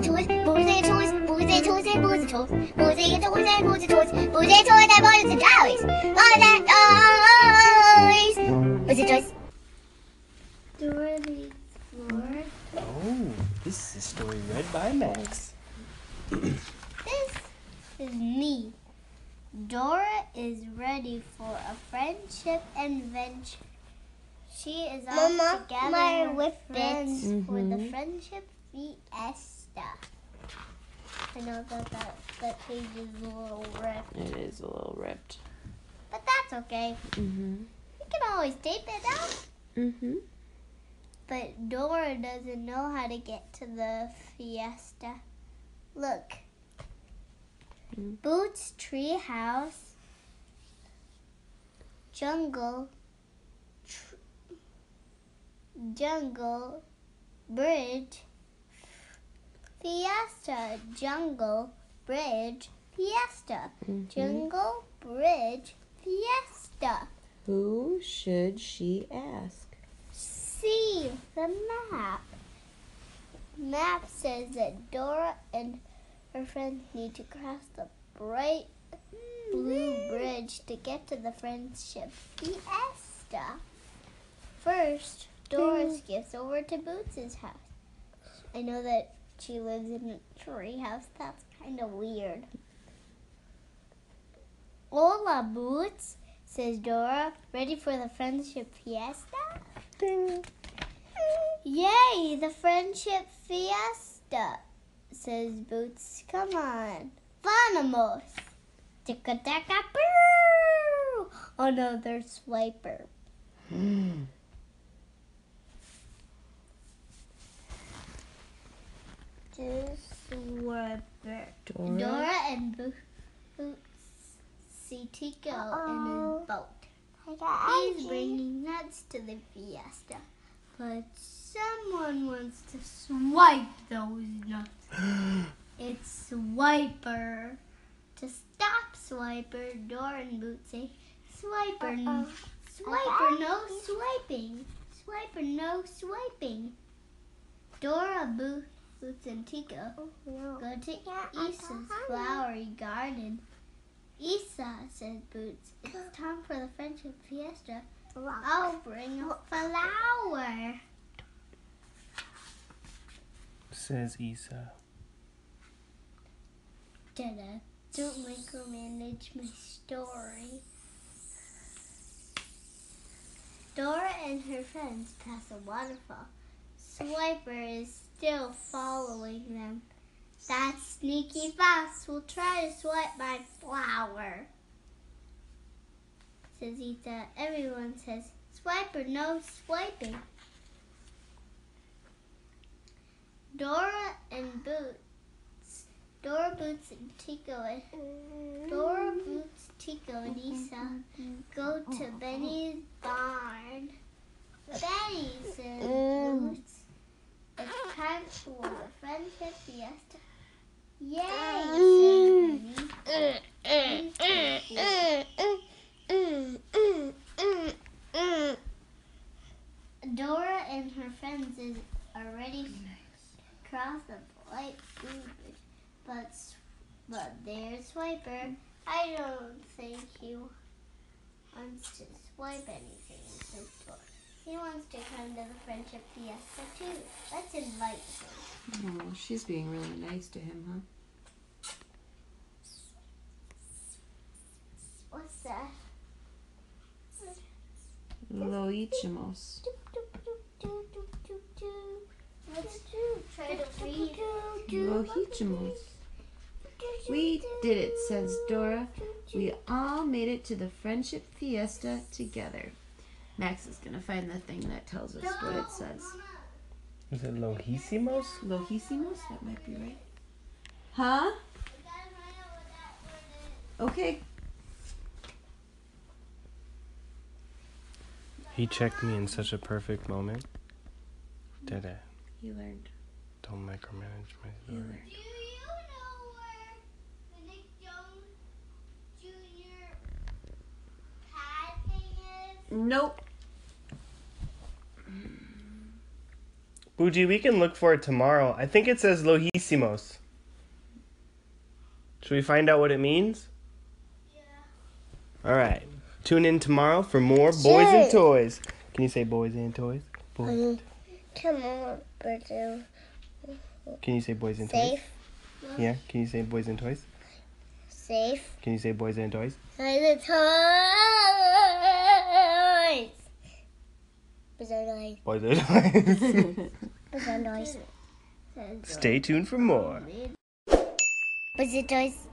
toys, boozy toys, boozy toys, and boozy toys, boozy toys, and boozy toys, boozy toys, and boozy toys, boozy toys, boozy toys. Dora the Explorer. Oh, this is a story read by Max. This is me. Dora is ready for a friendship adventure. She is off Mama, to gather my her whippets. friends for the Mhm. friendship fiesta. I know that that, page is a little ripped, It is a little ripped. but that's okay. Mm-hmm. We can always tape it out. Mm-hmm. But Dora doesn't know how to get to the fiesta. Look. Mm. Boots tree house. Jungle. Tr- jungle. Bridge. Fiesta. Jungle. Bridge. Fiesta. Mhm. Jungle. Bridge. Fiesta. Who should she ask? see the map. Map says that Dora and her friends need to cross the bright blue bridge to get to the friendship fiesta. First, Dora skips over to Boots's house. I know that she lives in a tree house. That's kind of weird. Hola, Boots, says Dora. Ready for the friendship fiesta? Ding. Yay, the friendship fiesta, says Boots. Come on. Vamos. Ticka tacka boo! Oh no, there's Swiper. Swiper. Dora. Dora and Bo- Boots see Tico in Uh-oh. his boat. He's bringing nuts to the fiesta, but someone wants to swipe those nuts. it's Swiper. To stop Swiper, Dora and Boots say, Swiper, Uh-oh. Swiper, no swiping. Swiper, no swiping. Dora, Bo- Boots, and Tico No. go to Yeah, I flowery garden. Isa, says Boots, it's time for the friendship fiesta. I'll bring a flower. Says Isa. Dada, don't micromanage my story. Dora and her friends pass a waterfall. Swiper is still following them. That sneaky fox will try to swipe my flower. Says Isa. Everyone says, swipe or no swiping. Dora and Boots. Dora, Boots, and Tico and Dora, Boots, Tico, and Isa go to Benny's barn. Benny says, um, Boots, it's time for the friendship fiesta. Yay. Dora and her friends is, are ready to cross the bright bridge, but but there's Swiper. I don't think he wants to swipe anything door. He wants to come to the friendship fiesta too. Let's invite him. Oh, she's being really nice to him, huh? What's that? Loichimos. Let's try to read. Lohichimos. We did it, says Dora. We all made it to the friendship fiesta together. Max is gonna find the thing that tells us what it says. Is it Lohisimos? Lohisimos? That might be right. Huh? Okay. He checked me in such a perfect moment. Did it? You learned. Don't micromanage my story. Do You story. learned. Do you know where the Nick Jones Jr. pad thing is? Nope. Bougie, we can look for it tomorrow. I think it says Lohisimos. Should we find out what it means? Yeah. All right. Tune in tomorrow for more Boys and Toys. Can you say Boys and Toys? Boys. Um, come on, Brazil. Can you say Boys and Toys? Safe, Yeah. Can you say Boys and Toys? safe. Can you say Boys and Toys? By the toys. Brazil noise. Toys. Brazil noise. Stay tuned for more. Was it toys?